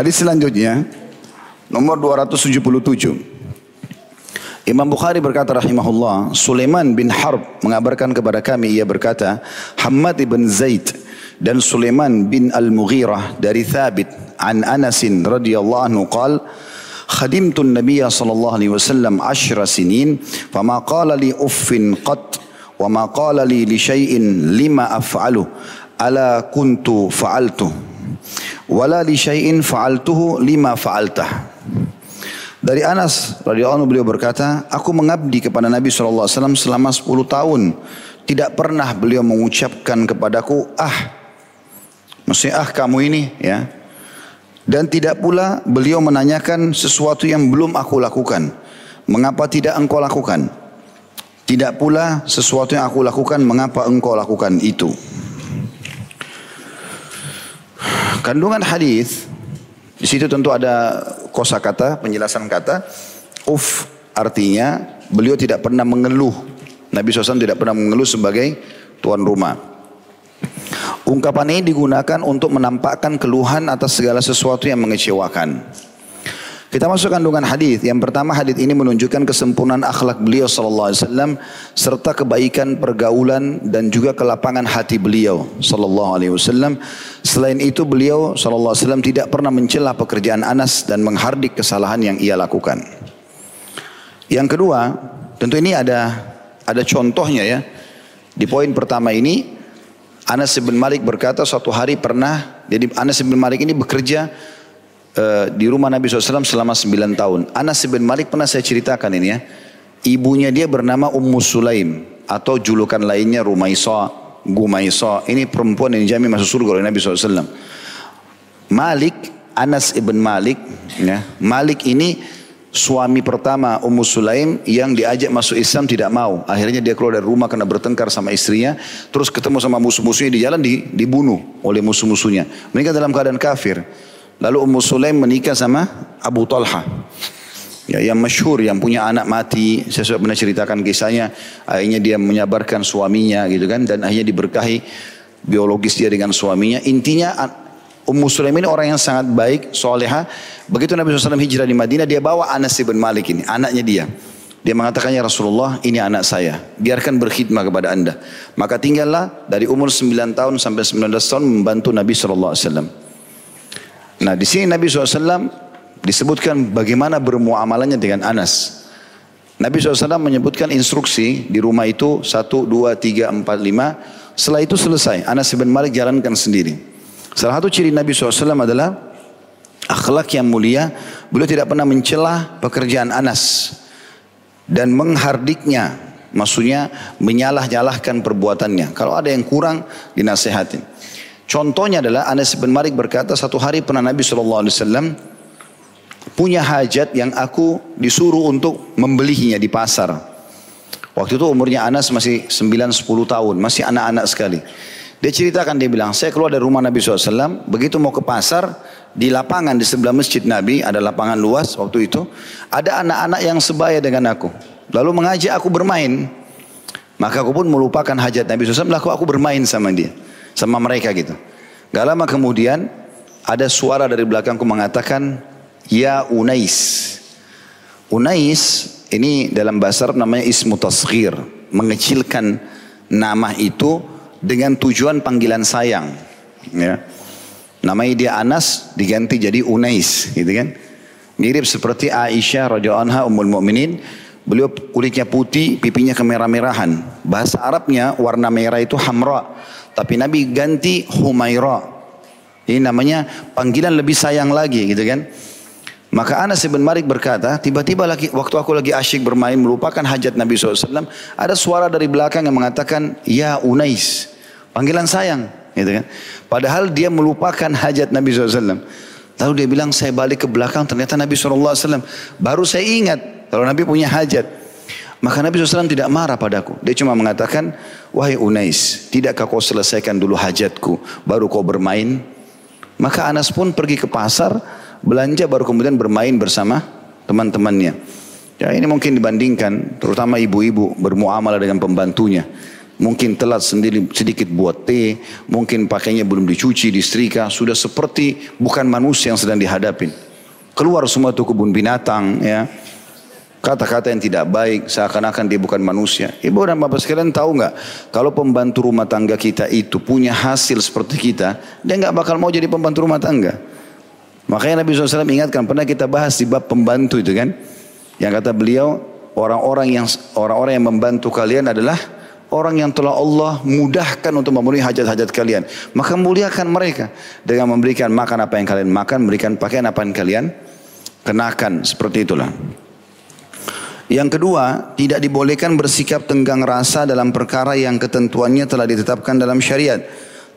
Hadis selanjutnya nomor 277. Imam Bukhari berkata rahimahullah, Sulaiman bin Harb mengabarkan kepada kami ia berkata, Hamad ibn Zaid dan Sulaiman bin Al-Mughirah dari Thabit an Anasin radhiyallahu anhu qal خدمت النبي صلى الله عليه وسلم عشر سنين فما قال لي أف قط وما قال لي لشيء لما أفعله ألا كنت فعلته wala li syai'in fa'altuhu lima fa'altah. Dari Anas radhiyallahu anhu beliau berkata, aku mengabdi kepada Nabi sallallahu alaihi wasallam selama 10 tahun. Tidak pernah beliau mengucapkan kepadaku, "Ah." Maksudnya, "Ah, kamu ini," ya. Dan tidak pula beliau menanyakan sesuatu yang belum aku lakukan. Mengapa tidak engkau lakukan? Tidak pula sesuatu yang aku lakukan, mengapa engkau lakukan itu? Kandungan hadis di situ tentu ada kosa kata, penjelasan kata. Uf artinya beliau tidak pernah mengeluh. Nabi SAW tidak pernah mengeluh sebagai tuan rumah. Ungkapan ini digunakan untuk menampakkan keluhan atas segala sesuatu yang mengecewakan. Kita masuk kandungan hadis. Yang pertama hadis ini menunjukkan kesempurnaan akhlak beliau sallallahu alaihi wasallam serta kebaikan pergaulan dan juga kelapangan hati beliau sallallahu alaihi wasallam. Selain itu beliau sallallahu alaihi wasallam tidak pernah mencela pekerjaan Anas dan menghardik kesalahan yang ia lakukan. Yang kedua, tentu ini ada ada contohnya ya. Di poin pertama ini Anas bin Malik berkata suatu hari pernah jadi Anas bin Malik ini bekerja uh, di rumah Nabi SAW selama 9 tahun. Anas bin Malik pernah saya ceritakan ini ya. Ibunya dia bernama Ummu Sulaim atau julukan lainnya Rumaisa, Gumaisa. Ini perempuan yang dijamin masuk surga oleh Nabi SAW. Malik, Anas ibn Malik, ya. Malik ini suami pertama Ummu Sulaim yang diajak masuk Islam tidak mau. Akhirnya dia keluar dari rumah karena bertengkar sama istrinya. Terus ketemu sama musuh-musuhnya di jalan dibunuh oleh musuh-musuhnya. Mereka dalam keadaan kafir. Lalu Ummu Sulaim menikah sama Abu Talha. Ya, yang masyhur yang punya anak mati, saya sudah pernah ceritakan kisahnya. Akhirnya dia menyabarkan suaminya gitu kan dan akhirnya diberkahi biologis dia dengan suaminya. Intinya Ummu Sulaim ini orang yang sangat baik, soleha. Begitu Nabi SAW hijrah di Madinah, dia bawa Anas bin Malik ini, anaknya dia. Dia mengatakan, ya Rasulullah, ini anak saya. Biarkan berkhidmah kepada anda. Maka tinggallah dari umur 9 tahun sampai 19 tahun membantu Nabi SAW. Nah di sini Nabi SAW disebutkan bagaimana bermuamalahnya dengan Anas. Nabi SAW menyebutkan instruksi di rumah itu satu, dua, tiga, empat, lima. Setelah itu selesai. Anas bin Malik jalankan sendiri. Salah satu ciri Nabi SAW adalah akhlak yang mulia. Beliau tidak pernah mencela pekerjaan Anas dan menghardiknya. Maksudnya menyalah-nyalahkan perbuatannya. Kalau ada yang kurang dinasehatin. Contohnya adalah Anas bin Malik berkata satu hari pernah Nabi SAW punya hajat yang aku disuruh untuk membelinya di pasar. Waktu itu umurnya Anas masih 9-10 tahun, masih anak-anak sekali. Dia ceritakan, dia bilang, saya keluar dari rumah Nabi SAW, begitu mau ke pasar, di lapangan di sebelah masjid Nabi, ada lapangan luas waktu itu, ada anak-anak yang sebaya dengan aku. Lalu mengajak aku bermain. Maka aku pun melupakan hajat Nabi SAW, lalu aku bermain sama dia sama mereka gitu. Gak lama kemudian ada suara dari belakangku mengatakan ya Unais. Unais ini dalam bahasa Arab namanya ismu tasghir, mengecilkan nama itu dengan tujuan panggilan sayang. Ya. Namanya dia Anas diganti jadi Unais, gitu kan? Mirip seperti Aisyah radhiyallahu anha ummul mukminin, beliau kulitnya putih, pipinya kemerah-merahan. Bahasa Arabnya warna merah itu hamra. Tapi Nabi ganti Humaira. Ini namanya panggilan lebih sayang lagi gitu kan. Maka Anas bin Malik berkata, tiba-tiba lagi waktu aku lagi asyik bermain melupakan hajat Nabi SAW, ada suara dari belakang yang mengatakan, Ya Unais, panggilan sayang. Gitu kan. Padahal dia melupakan hajat Nabi SAW. Lalu dia bilang, saya balik ke belakang, ternyata Nabi SAW. Baru saya ingat, kalau Nabi punya hajat. Maka Nabi SAW tidak marah padaku. Dia cuma mengatakan, wahai Unais, tidakkah kau selesaikan dulu hajatku, baru kau bermain? Maka Anas pun pergi ke pasar, belanja baru kemudian bermain bersama teman-temannya. Ya ini mungkin dibandingkan, terutama ibu-ibu bermuamalah dengan pembantunya. mungkin telat sendiri sedikit buat teh, mungkin pakainya belum dicuci, disetrika, sudah seperti bukan manusia yang sedang dihadapin. Keluar semua itu kebun binatang ya. Kata-kata yang tidak baik seakan-akan dia bukan manusia. Ibu dan bapak sekalian tahu nggak kalau pembantu rumah tangga kita itu punya hasil seperti kita, dia nggak bakal mau jadi pembantu rumah tangga. Makanya Nabi SAW ingatkan pernah kita bahas di bab pembantu itu kan, yang kata beliau orang-orang yang orang-orang yang membantu kalian adalah orang yang telah Allah mudahkan untuk memenuhi hajat-hajat kalian. Maka muliakan mereka dengan memberikan makan apa yang kalian makan, memberikan pakaian apa yang kalian kenakan. Seperti itulah. Yang kedua, tidak dibolehkan bersikap tenggang rasa dalam perkara yang ketentuannya telah ditetapkan dalam syariat.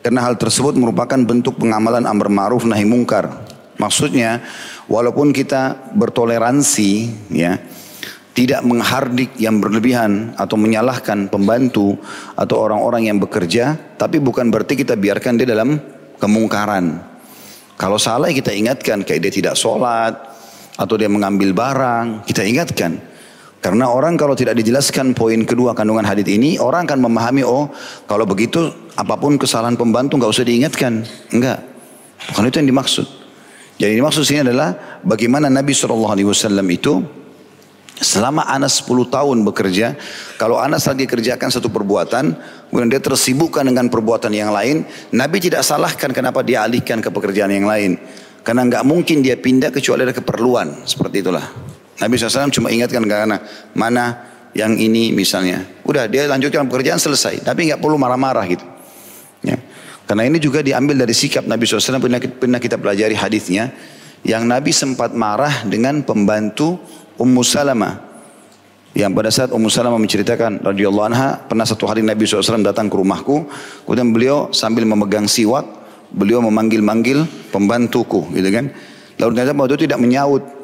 Karena hal tersebut merupakan bentuk pengamalan amar ma'ruf nahi mungkar. Maksudnya, walaupun kita bertoleransi, ya, tidak menghardik yang berlebihan atau menyalahkan pembantu atau orang-orang yang bekerja, tapi bukan berarti kita biarkan dia dalam kemungkaran. Kalau salah kita ingatkan kayak dia tidak sholat atau dia mengambil barang, kita ingatkan. Karena orang kalau tidak dijelaskan poin kedua kandungan hadis ini, orang akan memahami oh kalau begitu apa pun kesalahan pembantu nggak usah diingatkan. Enggak. Bukan itu yang dimaksud. Jadi yang dimaksud sini adalah bagaimana Nabi SAW itu selama Anas 10 tahun bekerja, kalau Anas lagi kerjakan satu perbuatan, kemudian dia tersibukkan dengan perbuatan yang lain, Nabi tidak salahkan kenapa dia alihkan ke pekerjaan yang lain. Karena nggak mungkin dia pindah kecuali ada keperluan, seperti itulah. Nabi SAW cuma ingatkan karena mana yang ini misalnya. Udah dia lanjutkan pekerjaan selesai. Tapi nggak perlu marah-marah gitu. Ya. Karena ini juga diambil dari sikap Nabi SAW pernah, pernah kita pelajari hadisnya. Yang Nabi sempat marah dengan pembantu Ummu Salamah. Yang pada saat Ummu Salamah menceritakan radhiyallahu anha pernah satu hari Nabi SAW datang ke rumahku. Kemudian beliau sambil memegang siwak. Beliau memanggil-manggil pembantuku gitu kan. Lalu ternyata pembantu tidak menyaut.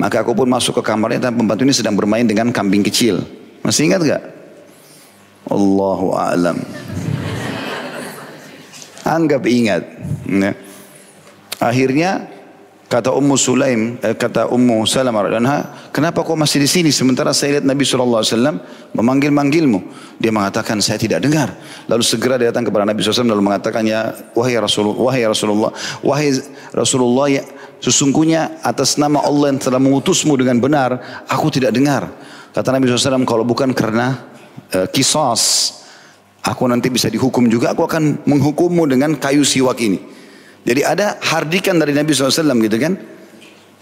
Maka aku pun masuk ke kamarnya dan pembantu ini sedang bermain dengan kambing kecil. Masih ingat gak? Allahu a'lam. Anggap ingat. Ya. Akhirnya kata Ummu Sulaim, eh, kata Ummu Salamah radhiyallahu kenapa kau masih di sini sementara saya lihat Nabi SAW memanggil-manggilmu. Dia mengatakan saya tidak dengar. Lalu segera dia datang kepada Nabi SAW lalu mengatakan ya wahai Rasulullah, wahai Rasulullah, wahai Rasulullah ya Sesungguhnya atas nama Allah yang telah mengutusmu dengan benar, aku tidak dengar. Kata Nabi SAW, kalau bukan karena uh, kisos, aku nanti bisa dihukum juga, aku akan menghukummu dengan kayu siwak ini. Jadi ada hardikan dari Nabi SAW gitu kan.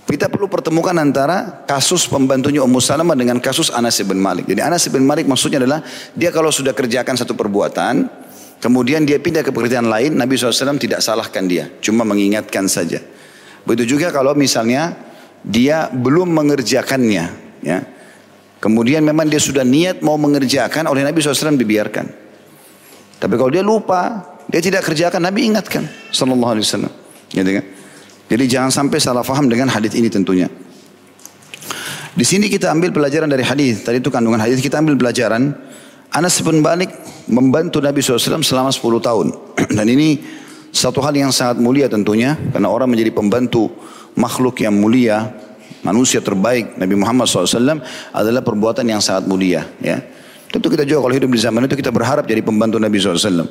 Kita perlu pertemukan antara kasus pembantunya Ummu Salamah dengan kasus Anas bin Malik. Jadi Anas bin Malik maksudnya adalah dia kalau sudah kerjakan satu perbuatan, kemudian dia pindah ke pekerjaan lain, Nabi SAW tidak salahkan dia, cuma mengingatkan saja. Begitu juga kalau misalnya dia belum mengerjakannya, ya. Kemudian memang dia sudah niat mau mengerjakan oleh Nabi SAW dibiarkan. Tapi kalau dia lupa, dia tidak kerjakan, Nabi ingatkan. Sallallahu Alaihi Wasallam. Gitu kan? Jadi jangan sampai salah faham dengan hadis ini tentunya. Di sini kita ambil pelajaran dari hadis. Tadi itu kandungan hadis kita ambil pelajaran. Anas bin Malik membantu Nabi SAW selama 10 tahun. Dan ini satu hal yang sangat mulia tentunya karena orang menjadi pembantu makhluk yang mulia, manusia terbaik Nabi Muhammad SAW adalah perbuatan yang sangat mulia. Ya. Tentu kita juga kalau hidup di zaman itu kita berharap jadi pembantu Nabi SAW.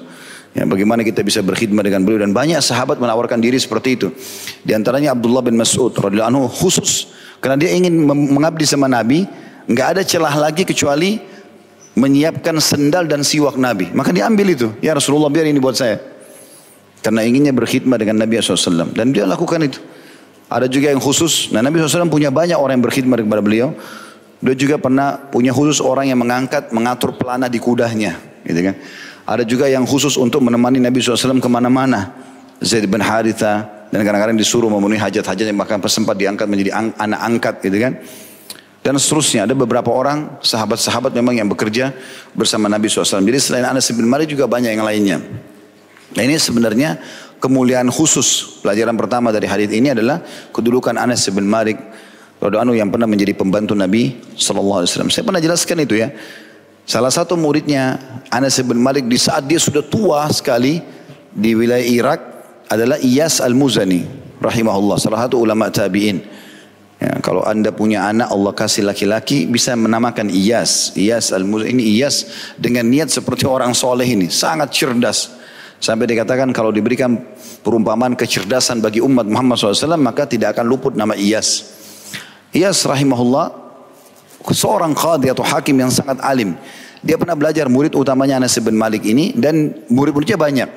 Ya, bagaimana kita bisa berkhidmat dengan beliau dan banyak sahabat menawarkan diri seperti itu. Di antaranya Abdullah bin Mas'ud radhiyallahu anhu khusus karena dia ingin mengabdi sama Nabi, nggak ada celah lagi kecuali menyiapkan sendal dan siwak Nabi. Maka dia ambil itu. Ya Rasulullah biar ini buat saya. Karena inginnya berkhidmat dengan Nabi SAW. Dan dia lakukan itu. Ada juga yang khusus. Nah Nabi SAW punya banyak orang yang berkhidmat kepada beliau. Dia juga pernah punya khusus orang yang mengangkat, mengatur pelana di kudanya. Gitu kan. Ada juga yang khusus untuk menemani Nabi SAW ke mana-mana. Zaid bin Haritha. Dan kadang-kadang disuruh memenuhi hajat-hajat yang bahkan sempat diangkat menjadi ang anak angkat gitu kan. Dan seterusnya ada beberapa orang sahabat-sahabat memang yang bekerja bersama Nabi SAW. Jadi selain Anas bin Malik juga banyak yang lainnya. Nah ini sebenarnya kemuliaan khusus. Pelajaran pertama dari hadis ini adalah kedudukan Anas bin Malik radhiyallahu yang pernah menjadi pembantu Nabi sallallahu alaihi wasallam. Saya pernah jelaskan itu ya. Salah satu muridnya Anas bin Malik di saat dia sudah tua sekali di wilayah Irak adalah Iyas Al-Muzani rahimahullah, salah satu ulama tabi'in. Ya, kalau anda punya anak Allah kasih laki-laki bisa menamakan Iyas. Iyas al ini Iyas dengan niat seperti orang soleh ini sangat cerdas. Sampai dikatakan kalau diberikan perumpamaan kecerdasan bagi umat Muhammad SAW maka tidak akan luput nama Iyas. Iyas rahimahullah seorang qadi atau hakim yang sangat alim. Dia pernah belajar murid utamanya Anas bin Malik ini dan murid-muridnya banyak.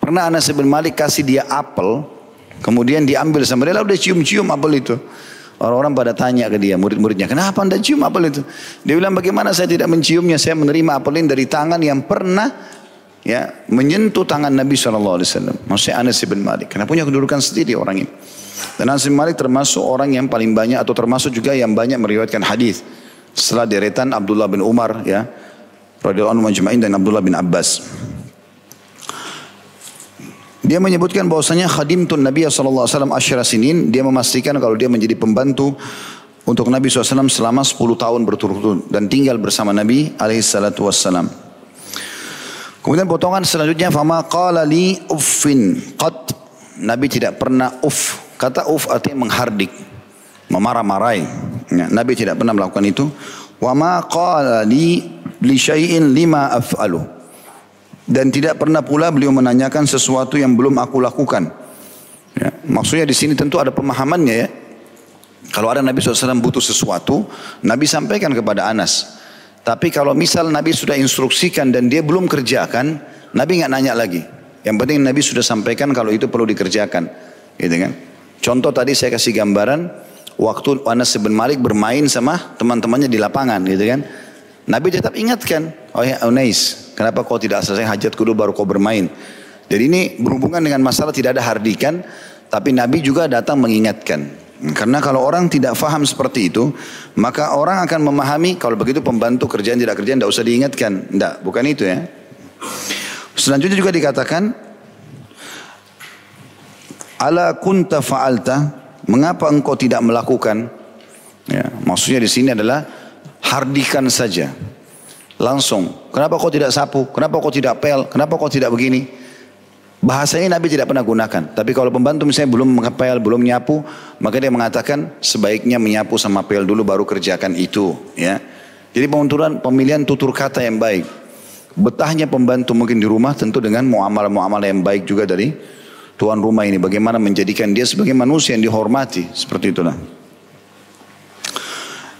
Pernah Anas bin Malik kasih dia apel, kemudian diambil sama dia lalu dia cium-cium apel itu. Orang-orang pada tanya ke dia, murid-muridnya, kenapa anda cium apel itu? Dia bilang, bagaimana saya tidak menciumnya? Saya menerima apel ini dari tangan yang pernah ya menyentuh tangan Nabi SAW. Maksudnya Anas bin Malik. Karena punya kedudukan sendiri orang ini. Dan Anas bin Malik termasuk orang yang paling banyak atau termasuk juga yang banyak meriwayatkan hadis setelah deretan Abdullah bin Umar ya radhiyallahu anhu dan Abdullah bin Abbas. Dia menyebutkan bahwasanya khadimtun Nabi sallallahu alaihi asyara sinin, dia memastikan kalau dia menjadi pembantu untuk Nabi SAW selama 10 tahun berturut-turut dan tinggal bersama Nabi wassalam. Kemudian potongan selanjutnya fama qala li uffin qad Nabi tidak pernah uff. Kata uff artinya menghardik, memarah-marahi. Ya, Nabi tidak pernah melakukan itu. Wa ma qala li li syai'in lima af'alu dan tidak pernah pula beliau menanyakan sesuatu yang belum aku lakukan. Ya, maksudnya di sini tentu ada pemahamannya ya. Kalau ada Nabi SAW butuh sesuatu, Nabi sampaikan kepada Anas. Tapi kalau misal Nabi sudah instruksikan dan dia belum kerjakan, Nabi nggak nanya lagi. Yang penting Nabi sudah sampaikan kalau itu perlu dikerjakan. Gitu kan? Contoh tadi saya kasih gambaran, waktu Anas bin Malik bermain sama teman-temannya di lapangan gitu kan. Nabi tetap ingatkan, oh ya Unais, kenapa kau tidak selesai hajatku dulu baru kau bermain. Jadi ini berhubungan dengan masalah tidak ada hardikan, tapi Nabi juga datang mengingatkan. Karena kalau orang tidak faham seperti itu, maka orang akan memahami kalau begitu pembantu kerjaan tidak kerjaan tidak usah diingatkan. Tidak, bukan itu ya. Selanjutnya juga dikatakan, Ala kunta fa'alta, mengapa engkau tidak melakukan? Ya, maksudnya di sini adalah hardikan saja. Langsung. Kenapa kau tidak sapu? Kenapa kau tidak pel? Kenapa kau tidak begini? Bahasa ini Nabi tidak pernah gunakan. Tapi kalau pembantu misalnya belum mengepel, belum nyapu, maka dia mengatakan sebaiknya menyapu sama pel dulu baru kerjakan itu. Ya. Jadi penguturan pemilihan tutur kata yang baik. Betahnya pembantu mungkin di rumah tentu dengan muamalah-muamalah yang baik juga dari tuan rumah ini. Bagaimana menjadikan dia sebagai manusia yang dihormati. Seperti itulah.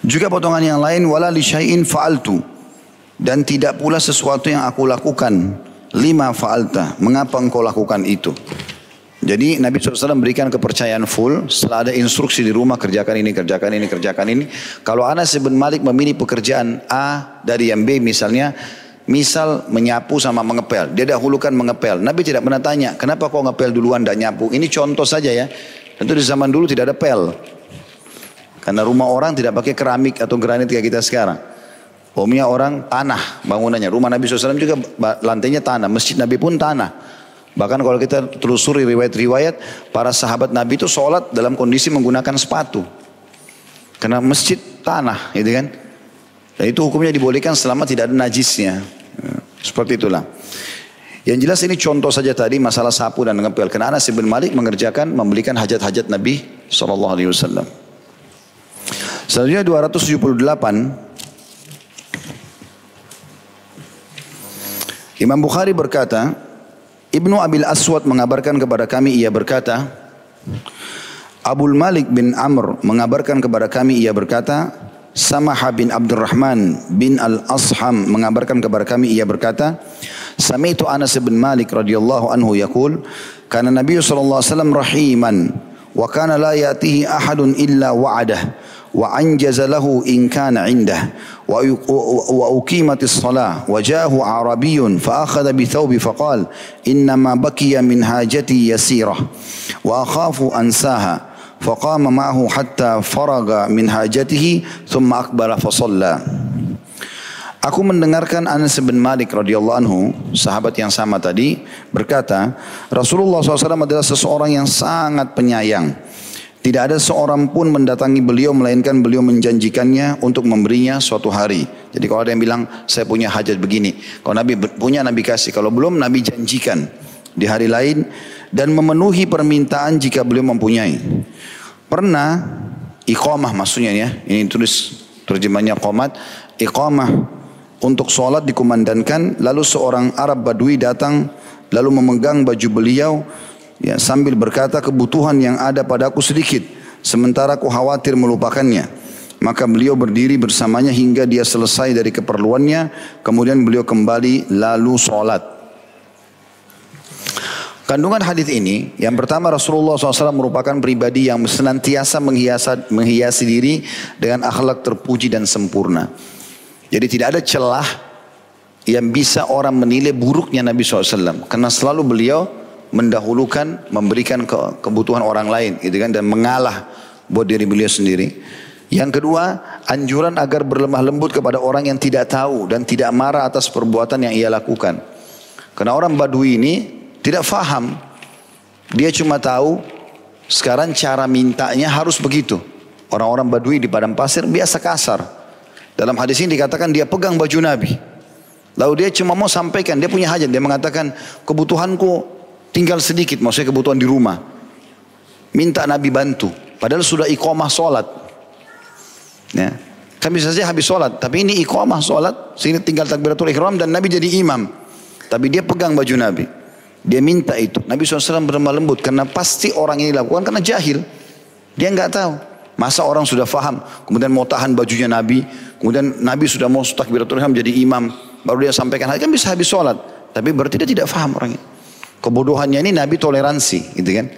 Juga potongan yang lain wala li syai'in fa'altu dan tidak pula sesuatu yang aku lakukan lima fa'alta mengapa engkau lakukan itu jadi Nabi SAW berikan kepercayaan full setelah ada instruksi di rumah kerjakan ini, kerjakan ini, kerjakan ini. Kalau Anas bin Malik memilih pekerjaan A dari yang B misalnya, misal menyapu sama mengepel. Dia dahulukan mengepel. Nabi tidak pernah tanya, kenapa kau ngepel duluan dan nyapu? Ini contoh saja ya. Tentu di zaman dulu tidak ada pel. Karena rumah orang tidak pakai keramik atau granit kayak kita sekarang. Umumnya orang tanah bangunannya. Rumah Nabi SAW juga lantainya tanah. Masjid Nabi pun tanah. Bahkan kalau kita telusuri riwayat-riwayat, para sahabat Nabi itu sholat dalam kondisi menggunakan sepatu. Karena masjid tanah, gitu kan. Dan itu hukumnya dibolehkan selama tidak ada najisnya. Seperti itulah. Yang jelas ini contoh saja tadi masalah sapu dan ngepel. Karena Anas bin Malik mengerjakan, membelikan hajat-hajat Nabi SAW. Selanjutnya 278. Imam Bukhari berkata, Ibnu Abil Aswad mengabarkan kepada kami ia berkata, Abul Malik bin Amr mengabarkan kepada kami ia berkata, Samaha bin Abdurrahman bin Al-Asham mengabarkan kepada kami ia berkata, Sami'tu Anas bin Malik radhiyallahu anhu yaqul, kana Nabi sallallahu alaihi wasallam rahiman wa kana la ya'tihi ahadun illa wa'adah وأنجز له إن كان عنده وأقيمت الصلاة وجاءه عربي فأخذ بثوب فقال إنما بكي من حاجتي يسيرة وأخاف أنساها فقام معه حتى فرغ من حاجته ثم أقبل فصلى Aku mendengarkan Anas bin Malik radhiyallahu anhu, sahabat yang sama tadi, berkata, Rasulullah SAW adalah seseorang yang sangat penyayang. Tidak ada seorang pun mendatangi beliau melainkan beliau menjanjikannya untuk memberinya suatu hari. Jadi kalau ada yang bilang saya punya hajat begini, kalau Nabi punya Nabi kasih, kalau belum Nabi janjikan di hari lain dan memenuhi permintaan jika beliau mempunyai. Pernah iqamah maksudnya ya. Ini tulis terjemahnya qomat. Iqamah untuk sholat dikumandangkan lalu seorang Arab Badui datang lalu memegang baju beliau ya sambil berkata kebutuhan yang ada padaku sedikit sementara aku khawatir melupakannya maka beliau berdiri bersamanya hingga dia selesai dari keperluannya kemudian beliau kembali lalu sholat Kandungan hadis ini, yang pertama Rasulullah SAW merupakan pribadi yang senantiasa menghiasi, menghiasi diri dengan akhlak terpuji dan sempurna. Jadi tidak ada celah yang bisa orang menilai buruknya Nabi SAW. Karena selalu beliau mendahulukan, memberikan ke, kebutuhan orang lain gitu kan, dan mengalah buat diri beliau sendiri. Yang kedua, anjuran agar berlemah lembut kepada orang yang tidak tahu dan tidak marah atas perbuatan yang ia lakukan. Karena orang Badui ini tidak faham. Dia cuma tahu sekarang cara mintanya harus begitu. Orang-orang Badui di padang pasir biasa kasar. Dalam hadis ini dikatakan dia pegang baju Nabi. Lalu dia cuma mau sampaikan, dia punya hajat. Dia mengatakan kebutuhanku tinggal sedikit, maksudnya kebutuhan di rumah. Minta Nabi bantu. Padahal sudah iqamah sholat. Ya. Kan bisa saja habis sholat. Tapi ini iqamah sholat. Sini tinggal takbiratul ihram dan Nabi jadi imam. Tapi dia pegang baju Nabi. Dia minta itu. Nabi SAW berlemah lembut karena pasti orang ini lakukan karena jahil. Dia nggak tahu. Masa orang sudah faham, kemudian mau tahan bajunya Nabi, kemudian Nabi sudah mau takbiratul ihram jadi imam, baru dia sampaikan hal kan bisa habis sholat. Tapi berarti dia tidak faham orangnya. Kebodohannya ini Nabi toleransi, gitu kan?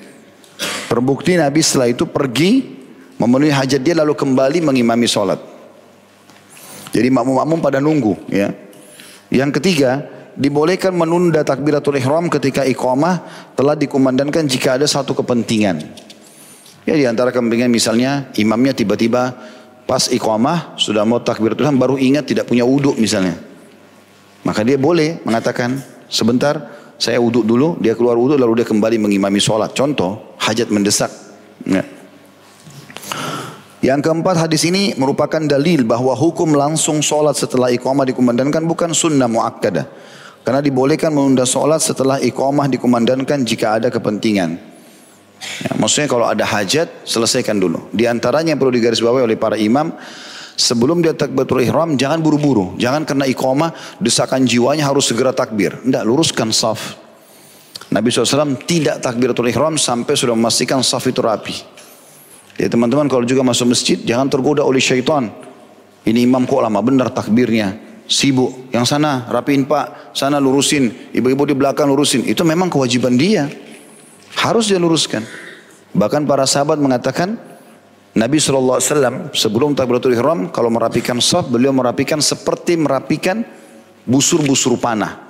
Terbukti Nabi setelah itu pergi memenuhi hajat dia lalu kembali mengimami sholat. Jadi makmum-makmum pada nunggu, ya. Yang ketiga, dibolehkan menunda takbiratul ihram ketika iqamah telah dikumandangkan jika ada satu kepentingan. Ya di antara kepentingan misalnya imamnya tiba-tiba pas iqamah sudah mau takbiratul ihram baru ingat tidak punya wudhu misalnya. Maka dia boleh mengatakan sebentar saya wudhu dulu, dia keluar wudhu lalu dia kembali mengimami sholat. Contoh hajat mendesak. Ya. Yang keempat hadis ini merupakan dalil bahwa hukum langsung sholat setelah iqamah dikumandangkan bukan sunnah muakkadah. Karena dibolehkan menunda sholat setelah iqamah dikumandangkan jika ada kepentingan. Ya, maksudnya kalau ada hajat, selesaikan dulu. Di antaranya yang perlu digarisbawahi oleh para imam, sebelum dia takbiratul ihram, jangan buru-buru. Jangan karena iqamah, desakan jiwanya harus segera takbir. Tidak, luruskan saf. Nabi SAW tidak takbiratul ihram sampai sudah memastikan saf itu rapi. Jadi teman-teman kalau juga masuk masjid, jangan tergoda oleh syaitan. Ini imam kok lama benar takbirnya sibuk. Yang sana rapiin pak, sana lurusin. Ibu-ibu di belakang lurusin. Itu memang kewajiban dia. Harus dia luruskan. Bahkan para sahabat mengatakan, Nabi SAW sebelum takbiratul ihram kalau merapikan saf beliau merapikan seperti merapikan busur-busur panah.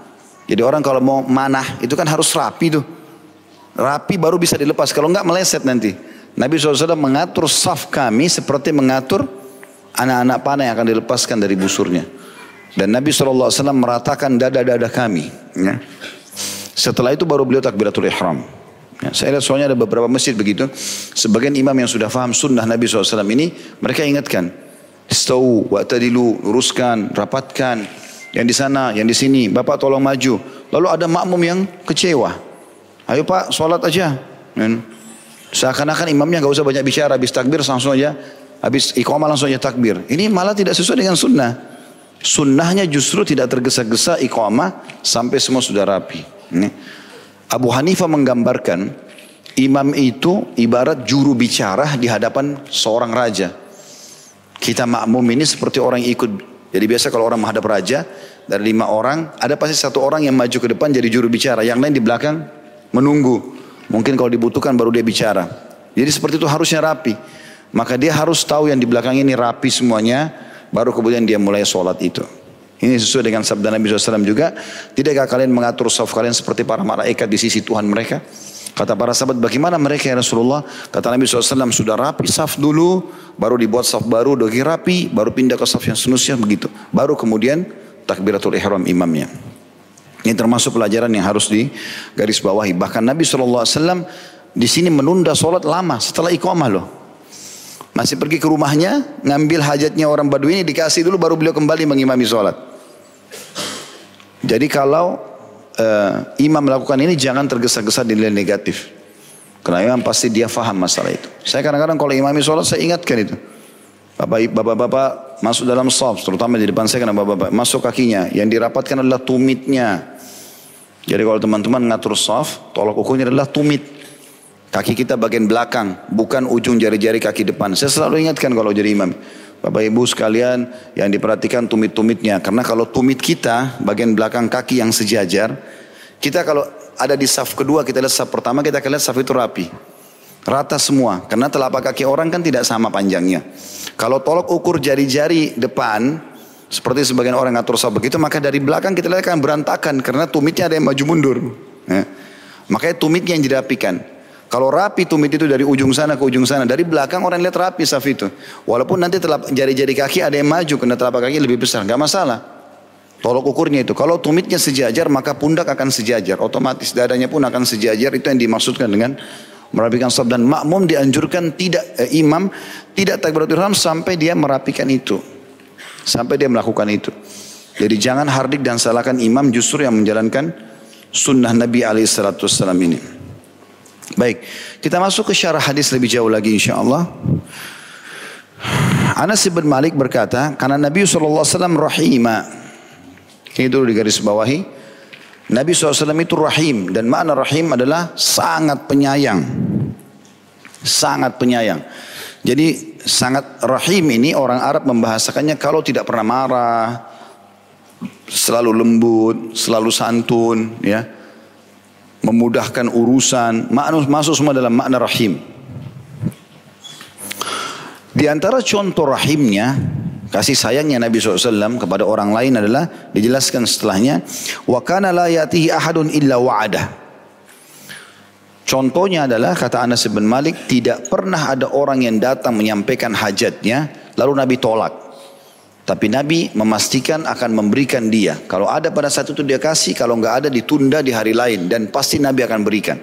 Jadi orang kalau mau manah itu kan harus rapi tuh. Rapi baru bisa dilepas kalau enggak meleset nanti. Nabi SAW mengatur saf kami seperti mengatur anak-anak panah yang akan dilepaskan dari busurnya. Dan Nabi SAW meratakan dada-dada kami. Ya. Setelah itu baru beliau takbiratul ihram. Ya, saya lihat soalnya ada beberapa masjid begitu. Sebagian imam yang sudah faham sunnah Nabi SAW ini, mereka ingatkan. Stau, wa'tadilu, luruskan, rapatkan. Yang di sana, yang di sini, Bapak tolong maju. Lalu ada makmum yang kecewa. Ayo Pak, sholat aja. Seakan-akan imamnya gak usah banyak bicara, habis takbir langsung aja. Habis iqamah langsung aja takbir. Ini malah tidak sesuai dengan sunnah. Sunnahnya justru tidak tergesa-gesa iqamah sampai semua sudah rapi. Ini. Abu Hanifah menggambarkan imam itu ibarat juru bicara di hadapan seorang raja. Kita makmum ini seperti orang yang ikut. Jadi biasa kalau orang menghadap raja dari lima orang ada pasti satu orang yang maju ke depan jadi juru bicara. Yang lain di belakang menunggu. Mungkin kalau dibutuhkan baru dia bicara. Jadi seperti itu harusnya rapi. Maka dia harus tahu yang di belakang ini rapi semuanya Baru kemudian dia mulai sholat itu. Ini sesuai dengan sabda Nabi SAW juga. Tidakkah kalian mengatur saf kalian seperti para malaikat di sisi Tuhan mereka? Kata para sahabat, bagaimana mereka ya Rasulullah? Kata Nabi SAW, sudah rapi saf dulu, baru dibuat saf baru, dogi rapi, baru pindah ke saf yang seterusnya begitu. Baru kemudian takbiratul ihram imamnya. Ini termasuk pelajaran yang harus digarisbawahi. Bahkan Nabi SAW di sini menunda sholat lama setelah iqamah loh. Masih pergi ke rumahnya, ngambil hajatnya orang Badui ini dikasih dulu baru beliau kembali mengimami sholat. Jadi kalau uh, imam melakukan ini jangan tergesa-gesa dinilai negatif. Karena imam pasti dia faham masalah itu. Saya kadang-kadang kalau imami sholat saya ingatkan itu. Bapak-bapak masuk dalam saf, terutama di depan saya karena bapak-bapak masuk kakinya. Yang dirapatkan adalah tumitnya. Jadi kalau teman-teman ngatur saf, tolak ukurnya adalah tumit. Kaki kita bagian belakang, bukan ujung jari-jari kaki depan. Saya selalu ingatkan kalau jadi imam. Bapak ibu sekalian yang diperhatikan tumit-tumitnya. Karena kalau tumit kita, bagian belakang kaki yang sejajar, kita kalau ada di saf kedua, kita lihat saf pertama, kita akan lihat saf itu rapi. Rata semua. Karena telapak kaki orang kan tidak sama panjangnya. Kalau tolok ukur jari-jari depan, seperti sebagian orang ngatur saf begitu, maka dari belakang kita lihat akan berantakan. Karena tumitnya ada yang maju mundur. Ya. Makanya tumitnya yang dirapikan. Kalau rapi tumit itu dari ujung sana ke ujung sana. Dari belakang orang lihat rapi saf itu. Walaupun nanti jari-jari kaki ada yang maju. Karena telapak kaki lebih besar. Gak masalah. Tolok ukurnya itu. Kalau tumitnya sejajar maka pundak akan sejajar. Otomatis dadanya pun akan sejajar. Itu yang dimaksudkan dengan merapikan saf dan makmum dianjurkan tidak eh, imam tidak takbiratul ihram sampai dia merapikan itu. Sampai dia melakukan itu. Jadi jangan hardik dan salahkan imam justru yang menjalankan sunnah Nabi SAW ini. Baik, kita masuk ke syarah hadis lebih jauh lagi insya Allah. Anas bin Malik berkata, karena Nabi SAW rahimah. Ini dulu di garis bawahi. Nabi SAW itu rahim dan makna rahim adalah sangat penyayang. Sangat penyayang. Jadi sangat rahim ini orang Arab membahasakannya kalau tidak pernah marah, selalu lembut, selalu santun, ya, memudahkan urusan, masuk semua dalam makna rahim. Di antara contoh rahimnya Kasih sayangnya Nabi SAW kepada orang lain adalah dijelaskan setelahnya. Wa kana la yatihi ahadun illa wa'adah. Contohnya adalah kata Anas bin Malik tidak pernah ada orang yang datang menyampaikan hajatnya lalu Nabi tolak. Tapi Nabi memastikan akan memberikan dia. Kalau ada pada saat itu dia kasih, kalau nggak ada ditunda di hari lain dan pasti Nabi akan berikan.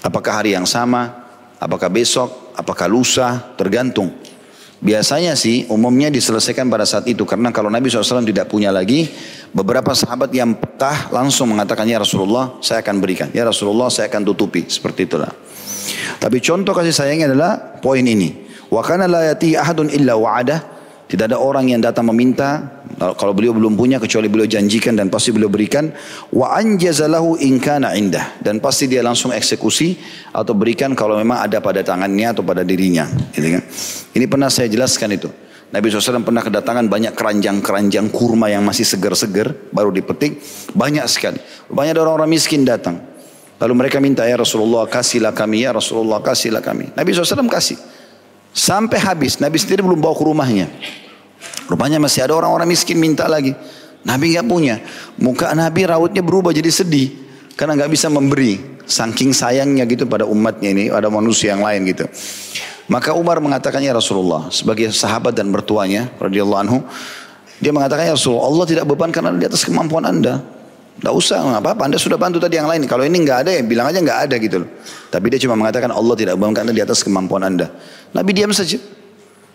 Apakah hari yang sama, apakah besok, apakah lusa, tergantung. Biasanya sih umumnya diselesaikan pada saat itu karena kalau Nabi SAW tidak punya lagi beberapa sahabat yang petah langsung mengatakan ya Rasulullah saya akan berikan ya Rasulullah saya akan tutupi seperti itulah. Tapi contoh kasih sayangnya adalah poin ini. Wa kana la yati ahadun illa wa'ada tidak ada orang yang datang meminta kalau beliau belum punya kecuali beliau janjikan dan pasti beliau berikan wa anjazalahu in kana indah dan pasti dia langsung eksekusi atau berikan kalau memang ada pada tangannya atau pada dirinya gitu kan. Ini pernah saya jelaskan itu. Nabi SAW pernah kedatangan banyak keranjang-keranjang kurma yang masih segar-segar baru dipetik banyak sekali. Banyak orang-orang miskin datang. Lalu mereka minta ya Rasulullah kasihlah kami ya Rasulullah kasihlah kami. Nabi SAW kasih. Sampai habis. Nabi sendiri belum bawa ke rumahnya. Rupanya masih ada orang-orang miskin minta lagi. Nabi nggak punya. Muka Nabi rautnya berubah jadi sedih. Karena nggak bisa memberi. Saking sayangnya gitu pada umatnya ini. Ada manusia yang lain gitu. Maka Umar mengatakannya Rasulullah. Sebagai sahabat dan mertuanya. radhiyallahu anhu. Dia mengatakan ya Rasulullah Allah tidak beban karena di atas kemampuan anda. Tidak usah, nggak apa-apa. Anda sudah bantu tadi yang lain. Kalau ini nggak ada ya bilang aja nggak ada gitu. Tapi dia cuma mengatakan Allah tidak beban karena di atas kemampuan anda. Nabi diam saja.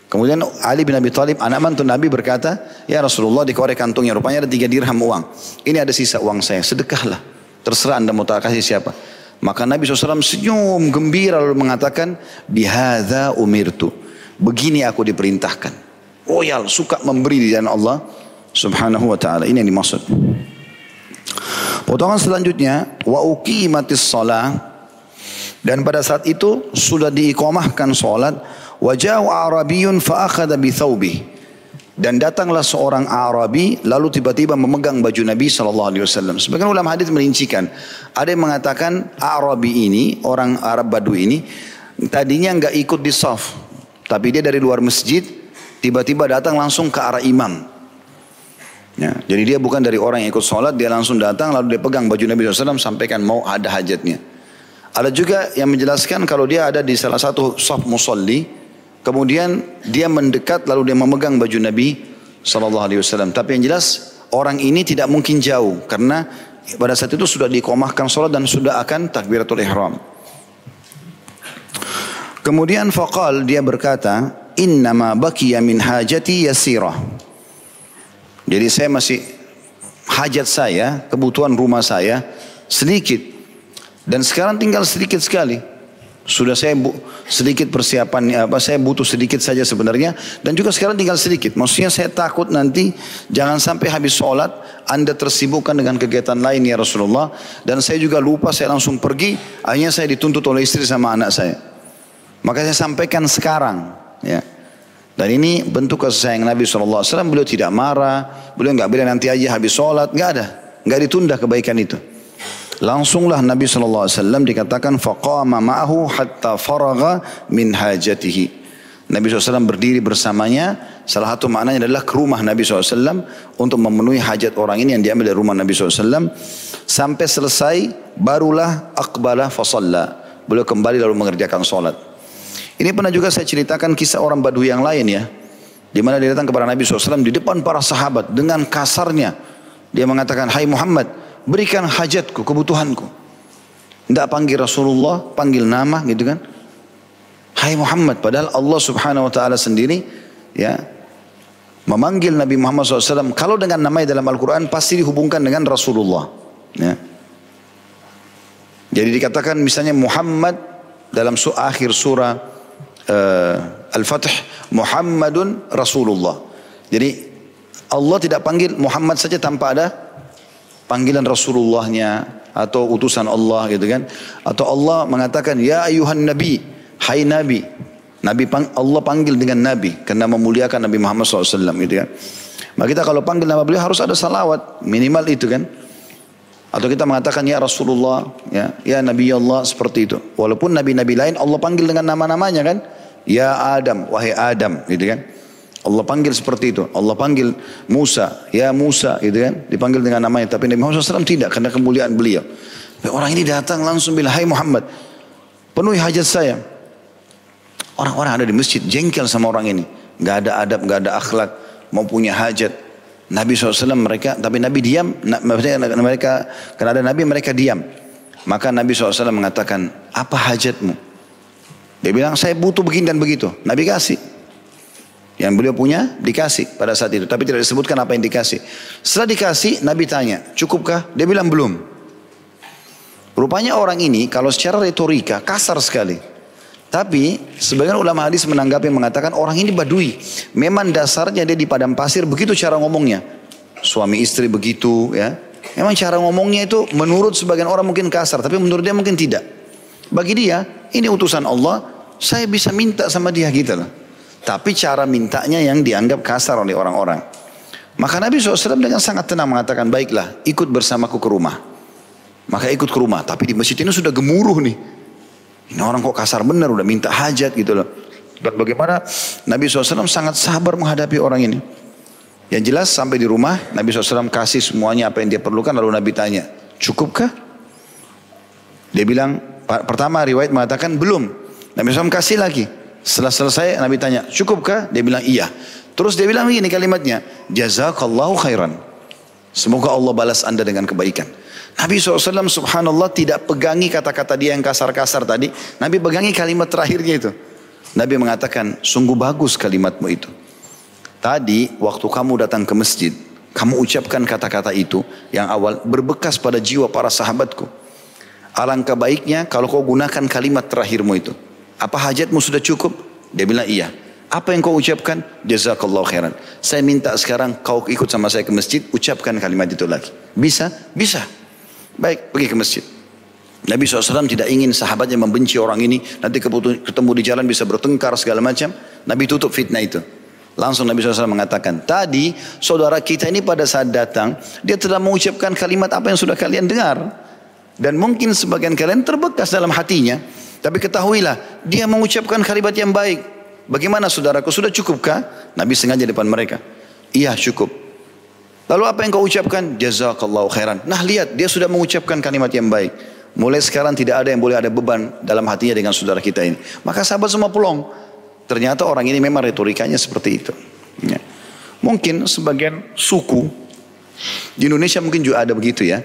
Kemudian Ali bin Abi Thalib, anak mantu Nabi berkata, Ya Rasulullah di korek kantungnya, rupanya ada tiga dirham uang. Ini ada sisa uang saya, sedekahlah. Terserah anda mau tak kasih siapa. Maka Nabi SAW senyum gembira lalu mengatakan, Bihada umirtu. Begini aku diperintahkan. Oh ya suka memberi di jalan Allah subhanahu wa ta'ala. Ini yang dimaksud. Potongan selanjutnya wa uqimatis shalah dan pada saat itu sudah diikomahkan salat waja'u arabiyun fa akhadha bi dan datanglah seorang Arabi lalu tiba-tiba memegang baju Nabi sallallahu alaihi wasallam. Sebagian ulama hadis merincikan, ada yang mengatakan Arabi ini, orang Arab Badu ini tadinya enggak ikut di saf, tapi dia dari luar masjid tiba-tiba datang langsung ke arah imam. Ya, jadi dia bukan dari orang yang ikut sholat, dia langsung datang lalu dia pegang baju Nabi SAW sampaikan mau ada hajatnya. Ada juga yang menjelaskan kalau dia ada di salah satu saf musalli, kemudian dia mendekat lalu dia memegang baju Nabi SAW. Tapi yang jelas orang ini tidak mungkin jauh karena pada saat itu sudah dikomahkan sholat dan sudah akan takbiratul ihram. Kemudian faqal dia berkata, Innama bakiya min hajati yasirah. Jadi saya masih hajat saya, kebutuhan rumah saya sedikit. Dan sekarang tinggal sedikit sekali. Sudah saya bu, sedikit persiapan apa saya butuh sedikit saja sebenarnya dan juga sekarang tinggal sedikit. Maksudnya saya takut nanti jangan sampai habis sholat anda tersibukkan dengan kegiatan lain ya Rasulullah dan saya juga lupa saya langsung pergi akhirnya saya dituntut oleh istri sama anak saya. Maka saya sampaikan sekarang ya. Dan ini bentuk kasih sayang Nabi SAW. Beliau tidak marah, beliau nggak bilang nanti aja habis sholat, nggak ada, nggak ditunda kebaikan itu. Langsunglah Nabi SAW dikatakan faqama ma'ahu hatta faraga min hajatihi. Nabi SAW berdiri bersamanya. Salah satu maknanya adalah ke rumah Nabi SAW untuk memenuhi hajat orang ini yang diambil dari rumah Nabi SAW. Sampai selesai barulah akbala fasalla. Beliau kembali lalu mengerjakan solat. Ini pernah juga saya ceritakan kisah orang Badui yang lain ya. Di mana dia datang kepada Nabi SAW di depan para sahabat dengan kasarnya. Dia mengatakan, Hai Muhammad, berikan hajatku, kebutuhanku. Tidak panggil Rasulullah, panggil nama gitu kan. Hai Muhammad, padahal Allah subhanahu wa ta'ala sendiri ya memanggil Nabi Muhammad SAW. Kalau dengan namanya dalam Al-Quran pasti dihubungkan dengan Rasulullah. Ya. Jadi dikatakan misalnya Muhammad dalam su akhir surah uh, Al-Fatih Muhammadun Rasulullah. Jadi Allah tidak panggil Muhammad saja tanpa ada panggilan Rasulullahnya atau utusan Allah gitu kan. Atau Allah mengatakan ya ayuhan nabi hai nabi. Nabi pang, Allah panggil dengan nabi karena memuliakan Nabi Muhammad SAW gitu kan. Maka kita kalau panggil nama beliau harus ada salawat minimal itu kan. Atau kita mengatakan ya Rasulullah ya ya Nabi Allah seperti itu. Walaupun nabi-nabi lain Allah panggil dengan nama-namanya kan ya Adam wahai Adam gitu kan Allah panggil seperti itu. Allah panggil Musa, ya Musa, gitu kan? Dipanggil dengan namanya. Tapi Nabi Muhammad SAW tidak karena kemuliaan beliau. Orang ini datang langsung bilang, Hai Muhammad, penuhi hajat saya. Orang-orang ada di masjid jengkel sama orang ini. Gak ada adab, gak ada akhlak, mau punya hajat. Nabi SAW mereka, tapi Nabi diam. Mereka, karena ada Nabi mereka diam. Maka Nabi SAW mengatakan, apa hajatmu? Dia bilang, saya butuh begini dan begitu. Nabi kasih. Yang beliau punya dikasih pada saat itu. Tapi tidak disebutkan apa yang dikasih. Setelah dikasih Nabi tanya cukupkah? Dia bilang belum. Rupanya orang ini kalau secara retorika kasar sekali. Tapi sebagian ulama hadis menanggapi mengatakan orang ini badui. Memang dasarnya dia di padang pasir begitu cara ngomongnya. Suami istri begitu ya. Memang cara ngomongnya itu menurut sebagian orang mungkin kasar. Tapi menurut dia mungkin tidak. Bagi dia ini utusan Allah. Saya bisa minta sama dia gitu loh. Tapi cara mintanya yang dianggap kasar oleh orang-orang. Maka Nabi SAW dengan sangat tenang mengatakan, baiklah ikut bersamaku ke rumah. Maka ikut ke rumah. Tapi di masjid ini sudah gemuruh nih. Ini orang kok kasar benar, udah minta hajat gitu loh. Dan bagaimana Nabi SAW sangat sabar menghadapi orang ini. Yang jelas sampai di rumah Nabi SAW kasih semuanya apa yang dia perlukan lalu Nabi tanya, cukupkah? Dia bilang, pertama riwayat mengatakan belum. Nabi SAW kasih lagi. Setelah selesai Nabi tanya, cukupkah? Dia bilang iya. Terus dia bilang begini kalimatnya, jazakallahu khairan. Semoga Allah balas anda dengan kebaikan. Nabi SAW subhanallah tidak pegangi kata-kata dia yang kasar-kasar tadi. Nabi pegangi kalimat terakhirnya itu. Nabi mengatakan, sungguh bagus kalimatmu itu. Tadi waktu kamu datang ke masjid, kamu ucapkan kata-kata itu yang awal berbekas pada jiwa para sahabatku. Alangkah baiknya kalau kau gunakan kalimat terakhirmu itu. Apa hajatmu sudah cukup? Dia bilang iya. Apa yang kau ucapkan? Jazakallah khairan. Saya minta sekarang kau ikut sama saya ke masjid, ucapkan kalimat itu lagi. Bisa? Bisa. Baik, pergi ke masjid. Nabi SAW tidak ingin sahabatnya membenci orang ini. Nanti ketemu di jalan bisa bertengkar segala macam. Nabi tutup fitnah itu. Langsung Nabi SAW mengatakan, tadi saudara kita ini pada saat datang, dia telah mengucapkan kalimat apa yang sudah kalian dengar. Dan mungkin sebagian kalian terbekas dalam hatinya. Tapi ketahuilah, dia mengucapkan kalimat yang baik. Bagaimana saudaraku, sudah cukupkah? Nabi sengaja depan mereka. Iya cukup. Lalu apa yang kau ucapkan? Jazakallahu khairan. Nah lihat, dia sudah mengucapkan kalimat yang baik. Mulai sekarang tidak ada yang boleh ada beban dalam hatinya dengan saudara kita ini. Maka sahabat semua pulang. Ternyata orang ini memang retorikanya seperti itu. Ya. Mungkin sebagian suku di Indonesia mungkin juga ada begitu ya.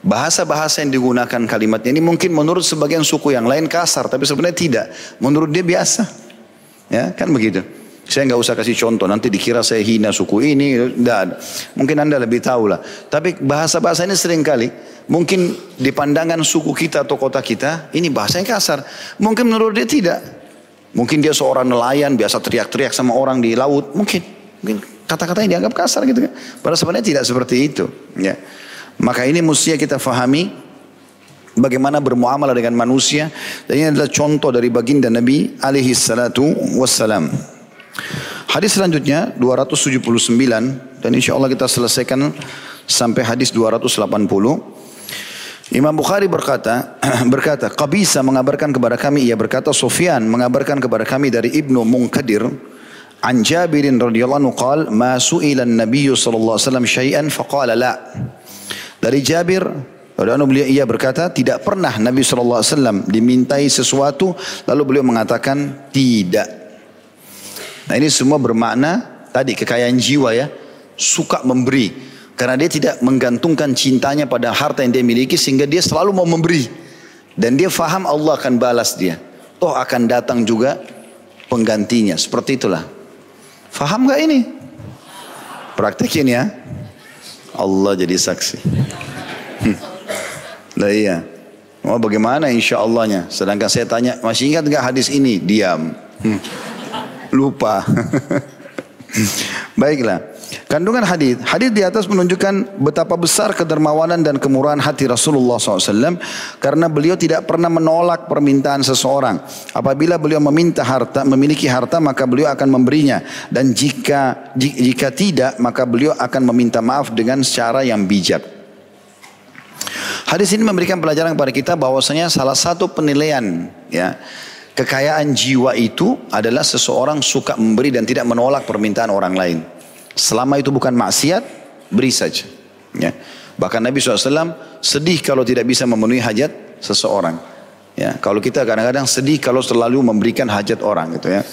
Bahasa-bahasa yang digunakan kalimatnya ini mungkin menurut sebagian suku yang lain kasar, tapi sebenarnya tidak. Menurut dia biasa. Ya, kan begitu. Saya nggak usah kasih contoh, nanti dikira saya hina suku ini, ada. Mungkin anda lebih tahu lah. Tapi bahasa-bahasa ini sering kali, mungkin di pandangan suku kita atau kota kita, ini bahasa yang kasar. Mungkin menurut dia tidak. Mungkin dia seorang nelayan, biasa teriak-teriak sama orang di laut. Mungkin, mungkin kata-kata yang dianggap kasar gitu kan. Padahal sebenarnya tidak seperti itu. Ya. Maka ini mesti kita fahami bagaimana bermuamalah dengan manusia. Dan ini adalah contoh dari baginda Nabi alaihi salatu wassalam. Hadis selanjutnya 279 dan insya Allah kita selesaikan sampai hadis 280. Imam Bukhari berkata, berkata, Qabisa mengabarkan kepada kami, ia berkata, Sufyan mengabarkan kepada kami dari Ibnu Munkadir, an Jabirin radhiyallahu anhu qal, ma su'ila an-nabiy sallallahu alaihi wasallam syai'an faqala la. Dari Jabir radhiyallahu beliau ia berkata, tidak pernah Nabi sallallahu alaihi wasallam dimintai sesuatu lalu beliau mengatakan tidak. Nah ini semua bermakna tadi kekayaan jiwa ya. Suka memberi. Karena dia tidak menggantungkan cintanya pada harta yang dia miliki sehingga dia selalu mau memberi. Dan dia faham Allah akan balas dia. Toh akan datang juga penggantinya. Seperti itulah. Faham gak ini? Praktekin ya. Allah jadi saksi. Nah iya. Mau bagaimana insya Allahnya? Sedangkan saya tanya, masih ingat gak hadis ini? Diam. Hmm lupa. Baiklah. Kandungan hadis, hadis di atas menunjukkan betapa besar kedermawanan dan kemurahan hati Rasulullah SAW karena beliau tidak pernah menolak permintaan seseorang. Apabila beliau meminta harta, memiliki harta maka beliau akan memberinya dan jika jika tidak maka beliau akan meminta maaf dengan cara yang bijak. Hadis ini memberikan pelajaran kepada kita bahwasanya salah satu penilaian ya Kekayaan jiwa itu adalah seseorang suka memberi dan tidak menolak permintaan orang lain. Selama itu bukan maksiat, beri saja. Ya. Bahkan Nabi SAW sedih kalau tidak bisa memenuhi hajat seseorang. Ya, kalau kita kadang-kadang sedih kalau selalu memberikan hajat orang gitu ya.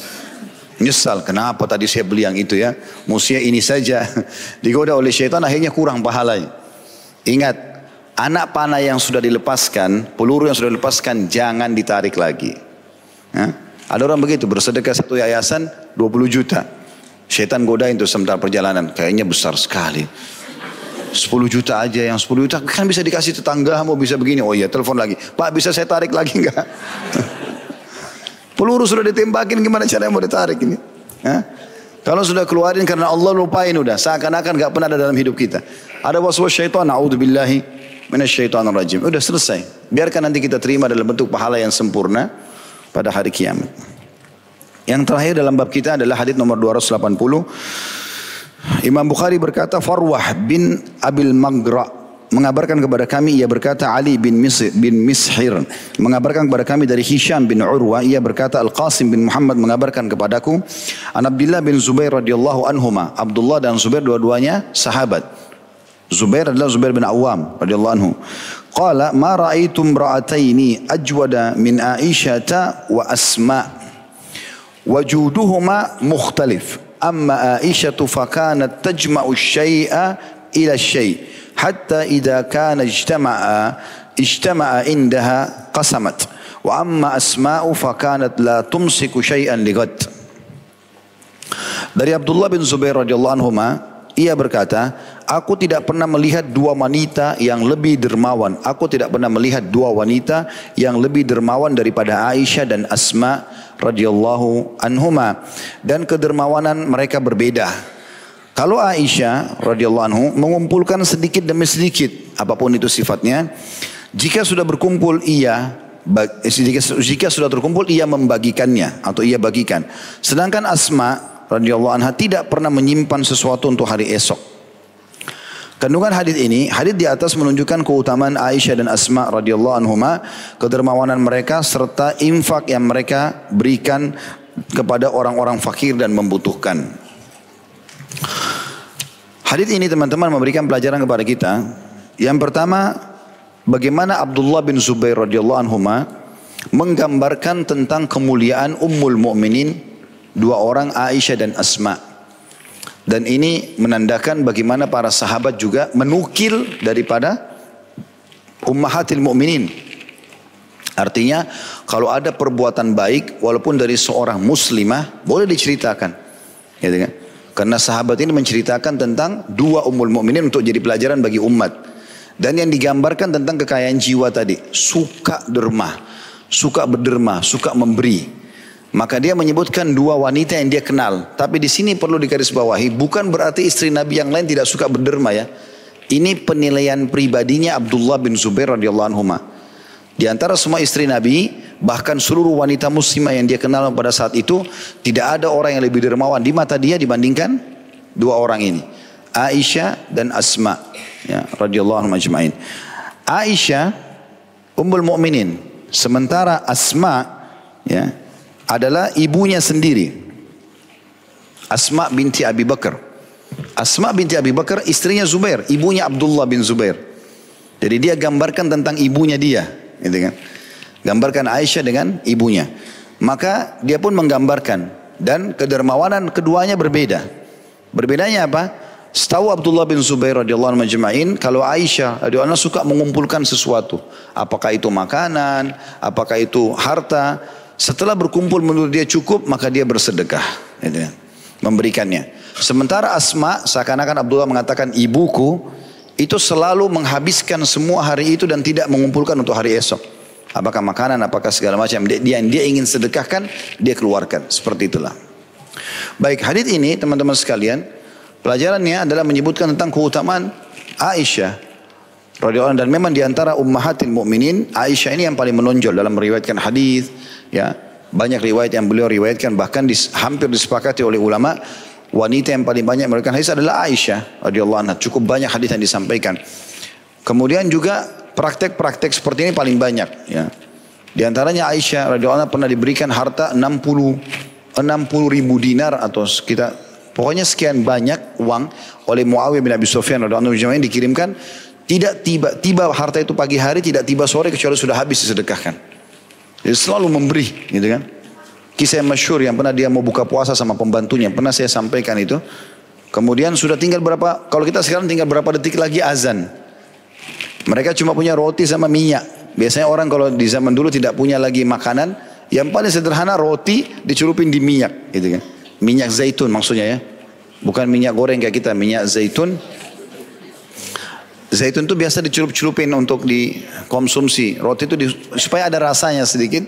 Nyesal, kenapa tadi saya beli yang itu ya. Musia ini saja. Digoda oleh syaitan akhirnya kurang pahalanya. Ingat, anak panah yang sudah dilepaskan, peluru yang sudah dilepaskan jangan ditarik lagi. Ya. Ada orang begitu bersedekah satu yayasan 20 juta. Syaitan godain itu sementara perjalanan. Kayaknya besar sekali. 10 juta aja yang 10 juta kan bisa dikasih tetangga mau bisa begini. Oh iya telepon lagi. Pak bisa saya tarik lagi enggak? Peluru sudah ditembakin gimana caranya mau ditarik ini? Ya? Kalau sudah keluarin karena Allah lupain udah. Seakan-akan gak pernah ada dalam hidup kita. Ada waswas syaitan. A'udzubillahi minasyaitonir rajim. Udah selesai. Biarkan nanti kita terima dalam bentuk pahala yang sempurna pada hari kiamat. Yang terakhir dalam bab kita adalah hadis nomor 280. Imam Bukhari berkata Farwah bin Abil Magra mengabarkan kepada kami ia berkata Ali bin Misir bin Mishir mengabarkan kepada kami dari Hisham bin Urwa ia berkata Al Qasim bin Muhammad mengabarkan kepadaku An Abdullah bin Zubair radhiyallahu anhuma Abdullah dan Zubair dua-duanya sahabat Zubair adalah Zubair bin Awam radhiyallahu anhu Qala ma ra'aitu imra'ataini ajwada min Aisyata wa Asma. Wajuduhuma mukhtalif. Amma Aisyatu fakanat tajma'u syai'a ila syai' hatta idza kana ijtama'a ijtama'a indaha qasamat. Wa amma Asma'u fakanat la tumsiku syai'an lighat. Dari Abdullah bin Zubair radhiyallahu anhu ia berkata, aku tidak pernah melihat dua wanita yang lebih dermawan. Aku tidak pernah melihat dua wanita yang lebih dermawan daripada Aisyah dan Asma radhiyallahu anhuma. Dan kedermawanan mereka berbeda. Kalau Aisyah radhiyallahu anhu mengumpulkan sedikit demi sedikit apa pun itu sifatnya, jika sudah berkumpul ia jika, jika sudah terkumpul ia membagikannya atau ia bagikan. Sedangkan Asma radhiyallahu anha tidak pernah menyimpan sesuatu untuk hari esok. Kandungan hadis ini, hadis di atas menunjukkan keutamaan Aisyah dan Asma radhiyallahu anhuma, kedermawanan mereka serta infak yang mereka berikan kepada orang-orang fakir dan membutuhkan. Hadis ini teman-teman memberikan pelajaran kepada kita. Yang pertama, bagaimana Abdullah bin Zubair radhiyallahu anhuma menggambarkan tentang kemuliaan Ummul Mukminin dua orang Aisyah dan Asma. Dan ini menandakan bagaimana para sahabat juga menukil daripada ummahatil mu'minin. Artinya kalau ada perbuatan baik walaupun dari seorang muslimah boleh diceritakan. Gitu kan? Karena sahabat ini menceritakan tentang dua ummul mukminin untuk jadi pelajaran bagi umat. Dan yang digambarkan tentang kekayaan jiwa tadi, suka derma, suka berderma, suka memberi. Maka dia menyebutkan dua wanita yang dia kenal. Tapi di sini perlu digarisbawahi, bukan berarti istri Nabi yang lain tidak suka berderma ya. Ini penilaian pribadinya Abdullah bin Zubair radhiyallahu anhu. Di antara semua istri Nabi, bahkan seluruh wanita muslimah yang dia kenal pada saat itu, tidak ada orang yang lebih dermawan di mata dia dibandingkan dua orang ini. Aisyah dan Asma ya radhiyallahu anhu majma'in. Aisyah ummul mukminin sementara Asma ya adalah ibunya sendiri. Asma binti Abi Bakar. Asma binti Abi Bakar istrinya Zubair, ibunya Abdullah bin Zubair. Jadi dia gambarkan tentang ibunya dia, gitu kan. Gambarkan Aisyah dengan ibunya. Maka dia pun menggambarkan dan kedermawanan keduanya berbeda. Berbedanya apa? Setahu Abdullah bin Zubair radhiyallahu anhu majma'in kalau Aisyah radhiyallahu anha suka mengumpulkan sesuatu, apakah itu makanan, apakah itu harta, setelah berkumpul menurut dia cukup maka dia bersedekah, gitu ya, memberikannya. Sementara Asma seakan-akan Abdullah mengatakan ibuku itu selalu menghabiskan semua hari itu dan tidak mengumpulkan untuk hari esok. Apakah makanan, apakah segala macam dia, dia, dia ingin sedekahkan, dia keluarkan. Seperti itulah. Baik, hadis ini teman-teman sekalian Pelajarannya adalah menyebutkan tentang keutamaan Aisyah radhiyallahu dan memang di antara ummahatil mukminin Aisyah ini yang paling menonjol dalam meriwayatkan hadis ya. Banyak riwayat yang beliau riwayatkan bahkan dis, hampir disepakati oleh ulama wanita yang paling banyak meriwayatkan hadis adalah Aisyah radhiyallahu anha. Cukup banyak hadis yang disampaikan. Kemudian juga praktek-praktek seperti ini paling banyak ya. Di antaranya Aisyah radhiyallahu anha pernah diberikan harta 60 60 ribu dinar atau sekitar Pokoknya sekian banyak uang oleh Muawiyah bin Abi Sufyan radhiyallahu anhu. Dikirimkan tidak tiba tiba harta itu pagi hari tidak tiba sore kecuali sudah habis disedekahkan. Jadi selalu memberi gitu kan. Kisah yang masyur yang pernah dia mau buka puasa sama pembantunya pernah saya sampaikan itu. Kemudian sudah tinggal berapa kalau kita sekarang tinggal berapa detik lagi azan. Mereka cuma punya roti sama minyak. Biasanya orang kalau di zaman dulu tidak punya lagi makanan, yang paling sederhana roti dicelupin di minyak gitu kan. Minyak zaitun maksudnya ya. Bukan minyak goreng kayak kita, minyak zaitun. Zaitun itu biasa dicelup-celupin untuk dikonsumsi. Roti itu di, supaya ada rasanya sedikit.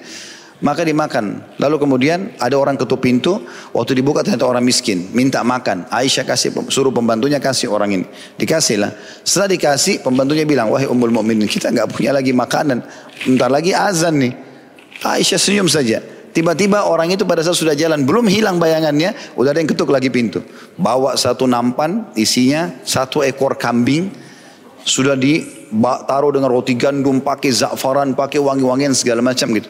Maka dimakan. Lalu kemudian ada orang ketuk pintu. Waktu dibuka ternyata orang miskin. Minta makan. Aisyah kasih, suruh pembantunya kasih orang ini. Dikasih lah. Setelah dikasih pembantunya bilang. Wahai ummul mu'minin kita nggak punya lagi makanan. Bentar lagi azan nih. Aisyah senyum saja. Tiba-tiba orang itu pada saat sudah jalan, belum hilang bayangannya, udah ada yang ketuk lagi pintu. Bawa satu nampan, isinya satu ekor kambing, sudah ditaruh dengan roti gandum, pakai za'faran, pakai wangi-wangian segala macam gitu.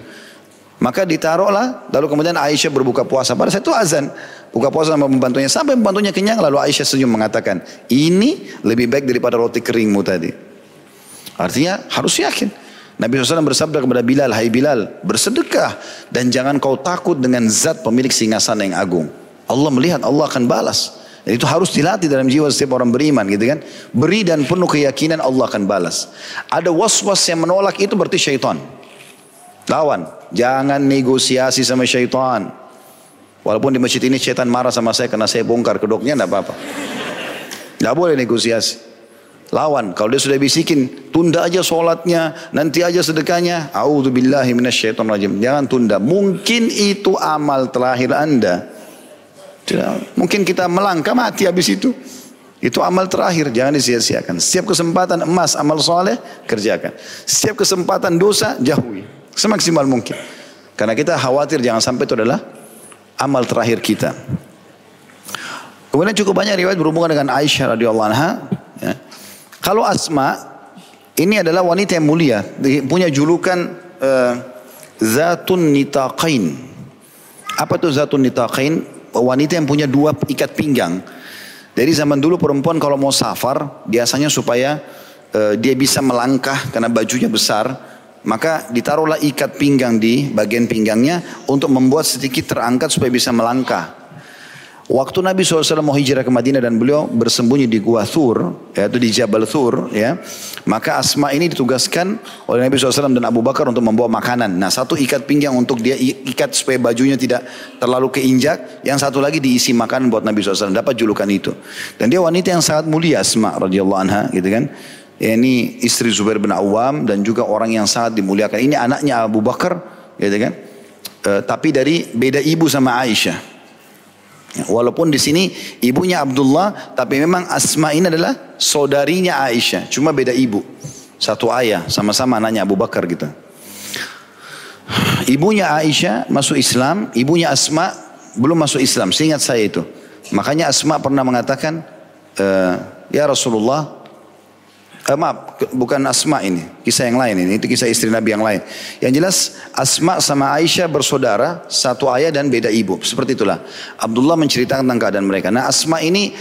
Maka ditaruhlah, lalu kemudian Aisyah berbuka puasa. Pada saat itu azan, buka puasa sama pembantunya. Sampai pembantunya kenyang, lalu Aisyah senyum mengatakan, ini lebih baik daripada roti keringmu tadi. Artinya harus yakin. Nabi SAW bersabda kepada Bilal, Hai Bilal, bersedekah dan jangan kau takut dengan zat pemilik singgasana yang agung. Allah melihat, Allah akan balas. Dan itu harus dilatih dalam jiwa setiap orang beriman gitu kan. Beri dan penuh keyakinan Allah akan balas. Ada was-was yang menolak itu berarti syaitan. Lawan. Jangan negosiasi sama syaitan. Walaupun di masjid ini syaitan marah sama saya karena saya bongkar kedoknya, tidak apa-apa. Tidak boleh negosiasi. Lawan. Kalau dia sudah bisikin, tunda aja sholatnya, nanti aja sedekahnya. A'udzubillahi rajim. Jangan tunda. Mungkin itu amal terakhir anda. Mungkin kita melangkah mati habis itu. Itu amal terakhir, jangan disia-siakan. Setiap kesempatan emas amal soleh, kerjakan. Setiap kesempatan dosa, jauhi. Semaksimal mungkin. Karena kita khawatir jangan sampai itu adalah amal terakhir kita. Kemudian cukup banyak riwayat berhubungan dengan Aisyah radhiyallahu anha. Ya. Kalau Asma ini adalah wanita yang mulia, punya julukan uh, Zatun Nitaqain. Apa itu Zatun Nitaqain? Wanita yang punya dua ikat pinggang. Dari zaman dulu perempuan kalau mau safar, biasanya supaya uh, dia bisa melangkah karena bajunya besar, maka ditaruhlah ikat pinggang di bagian pinggangnya untuk membuat sedikit terangkat supaya bisa melangkah. Waktu Nabi SAW mau hijrah ke Madinah dan beliau bersembunyi di Gua Thur, yaitu di Jabal Thur, ya, maka Asma ini ditugaskan oleh Nabi SAW dan Abu Bakar untuk membawa makanan. Nah satu ikat pinggang untuk dia ikat supaya bajunya tidak terlalu keinjak, yang satu lagi diisi makanan buat Nabi SAW, dapat julukan itu. Dan dia wanita yang sangat mulia Asma radhiyallahu anha, gitu kan. Ya, ini istri Zubair bin Awam dan juga orang yang sangat dimuliakan. Ini anaknya Abu Bakar, gitu kan. E, tapi dari beda ibu sama Aisyah. Walaupun di sini ibunya Abdullah, tapi memang Asma ini adalah saudarinya Aisyah, cuma beda ibu. Satu ayah, sama-sama anaknya Abu Bakar gitu. Ibunya Aisyah masuk Islam, ibunya Asma belum masuk Islam. Seingat saya itu. Makanya Asma pernah mengatakan, e, ya Rasulullah, eh, maaf, bukan Asma ini, kisah yang lain ini, itu kisah istri Nabi yang lain. Yang jelas Asma sama Aisyah bersaudara, satu ayah dan beda ibu. Seperti itulah. Abdullah menceritakan tentang keadaan mereka. Nah Asma ini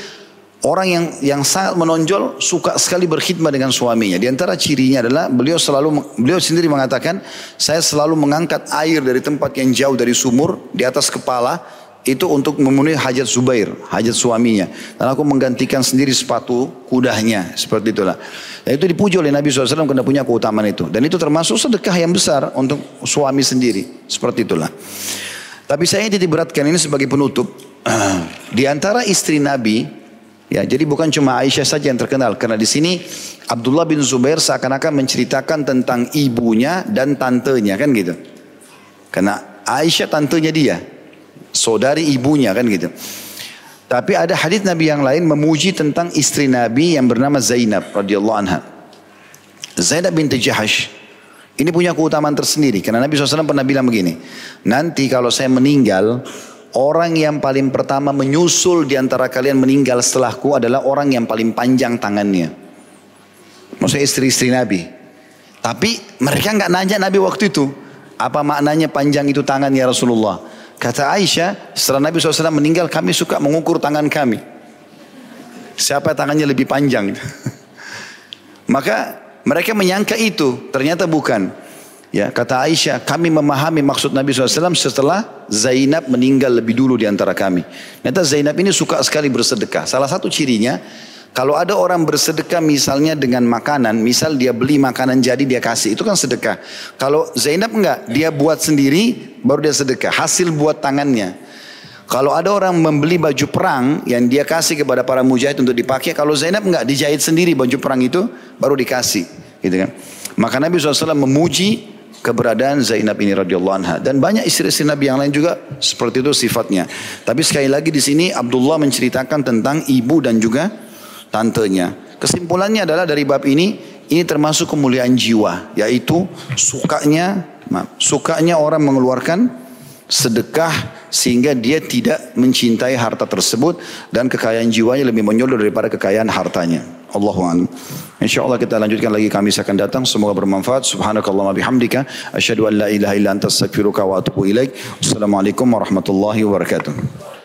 orang yang yang sangat menonjol, suka sekali berkhidmat dengan suaminya. Di antara cirinya adalah beliau selalu, beliau sendiri mengatakan, saya selalu mengangkat air dari tempat yang jauh dari sumur, di atas kepala, itu untuk memenuhi hajat Zubair, hajat suaminya. Dan aku menggantikan sendiri sepatu kudanya, seperti itulah. Dan itu dipuji oleh Nabi SAW karena punya keutamaan itu. Dan itu termasuk sedekah yang besar untuk suami sendiri, seperti itulah. Tapi saya tidak beratkan ini sebagai penutup. Di antara istri Nabi, ya jadi bukan cuma Aisyah saja yang terkenal. Karena di sini Abdullah bin Zubair seakan-akan menceritakan tentang ibunya dan tantenya kan gitu. Karena Aisyah tantenya dia, saudari ibunya kan gitu. Tapi ada hadis Nabi yang lain memuji tentang istri Nabi yang bernama Zainab radhiyallahu anha. Zainab binti Jahash ini punya keutamaan tersendiri karena Nabi SAW pernah bilang begini, nanti kalau saya meninggal, orang yang paling pertama menyusul di antara kalian meninggal setelahku adalah orang yang paling panjang tangannya. Maksudnya istri-istri Nabi. Tapi mereka nggak nanya Nabi waktu itu, apa maknanya panjang itu tangan ya Rasulullah? Kata Aisyah, setelah Nabi SAW meninggal kami suka mengukur tangan kami. Siapa tangannya lebih panjang. Maka mereka menyangka itu, ternyata bukan. Ya, kata Aisyah, kami memahami maksud Nabi SAW setelah Zainab meninggal lebih dulu di antara kami. Ternyata Zainab ini suka sekali bersedekah. Salah satu cirinya, kalau ada orang bersedekah misalnya dengan makanan, misal dia beli makanan jadi dia kasih, itu kan sedekah. Kalau Zainab enggak, dia buat sendiri baru dia sedekah, hasil buat tangannya. Kalau ada orang membeli baju perang yang dia kasih kepada para mujahid untuk dipakai, kalau Zainab enggak dijahit sendiri baju perang itu baru dikasih, gitu kan. Maka Nabi SAW memuji keberadaan Zainab ini radhiyallahu anha dan banyak istri-istri Nabi yang lain juga seperti itu sifatnya. Tapi sekali lagi di sini Abdullah menceritakan tentang ibu dan juga tantenya. Kesimpulannya adalah dari bab ini, ini termasuk kemuliaan jiwa, yaitu sukanya, sukanya orang mengeluarkan sedekah sehingga dia tidak mencintai harta tersebut dan kekayaan jiwanya lebih menyeluruh daripada kekayaan hartanya. Allahu a'lam. Insyaallah kita lanjutkan lagi kami akan datang. Semoga bermanfaat. Subhanakallahumma bihamdika asyhadu an la ilaha illa anta astaghfiruka wa atubu ilaik. Wassalamualaikum warahmatullahi wabarakatuh.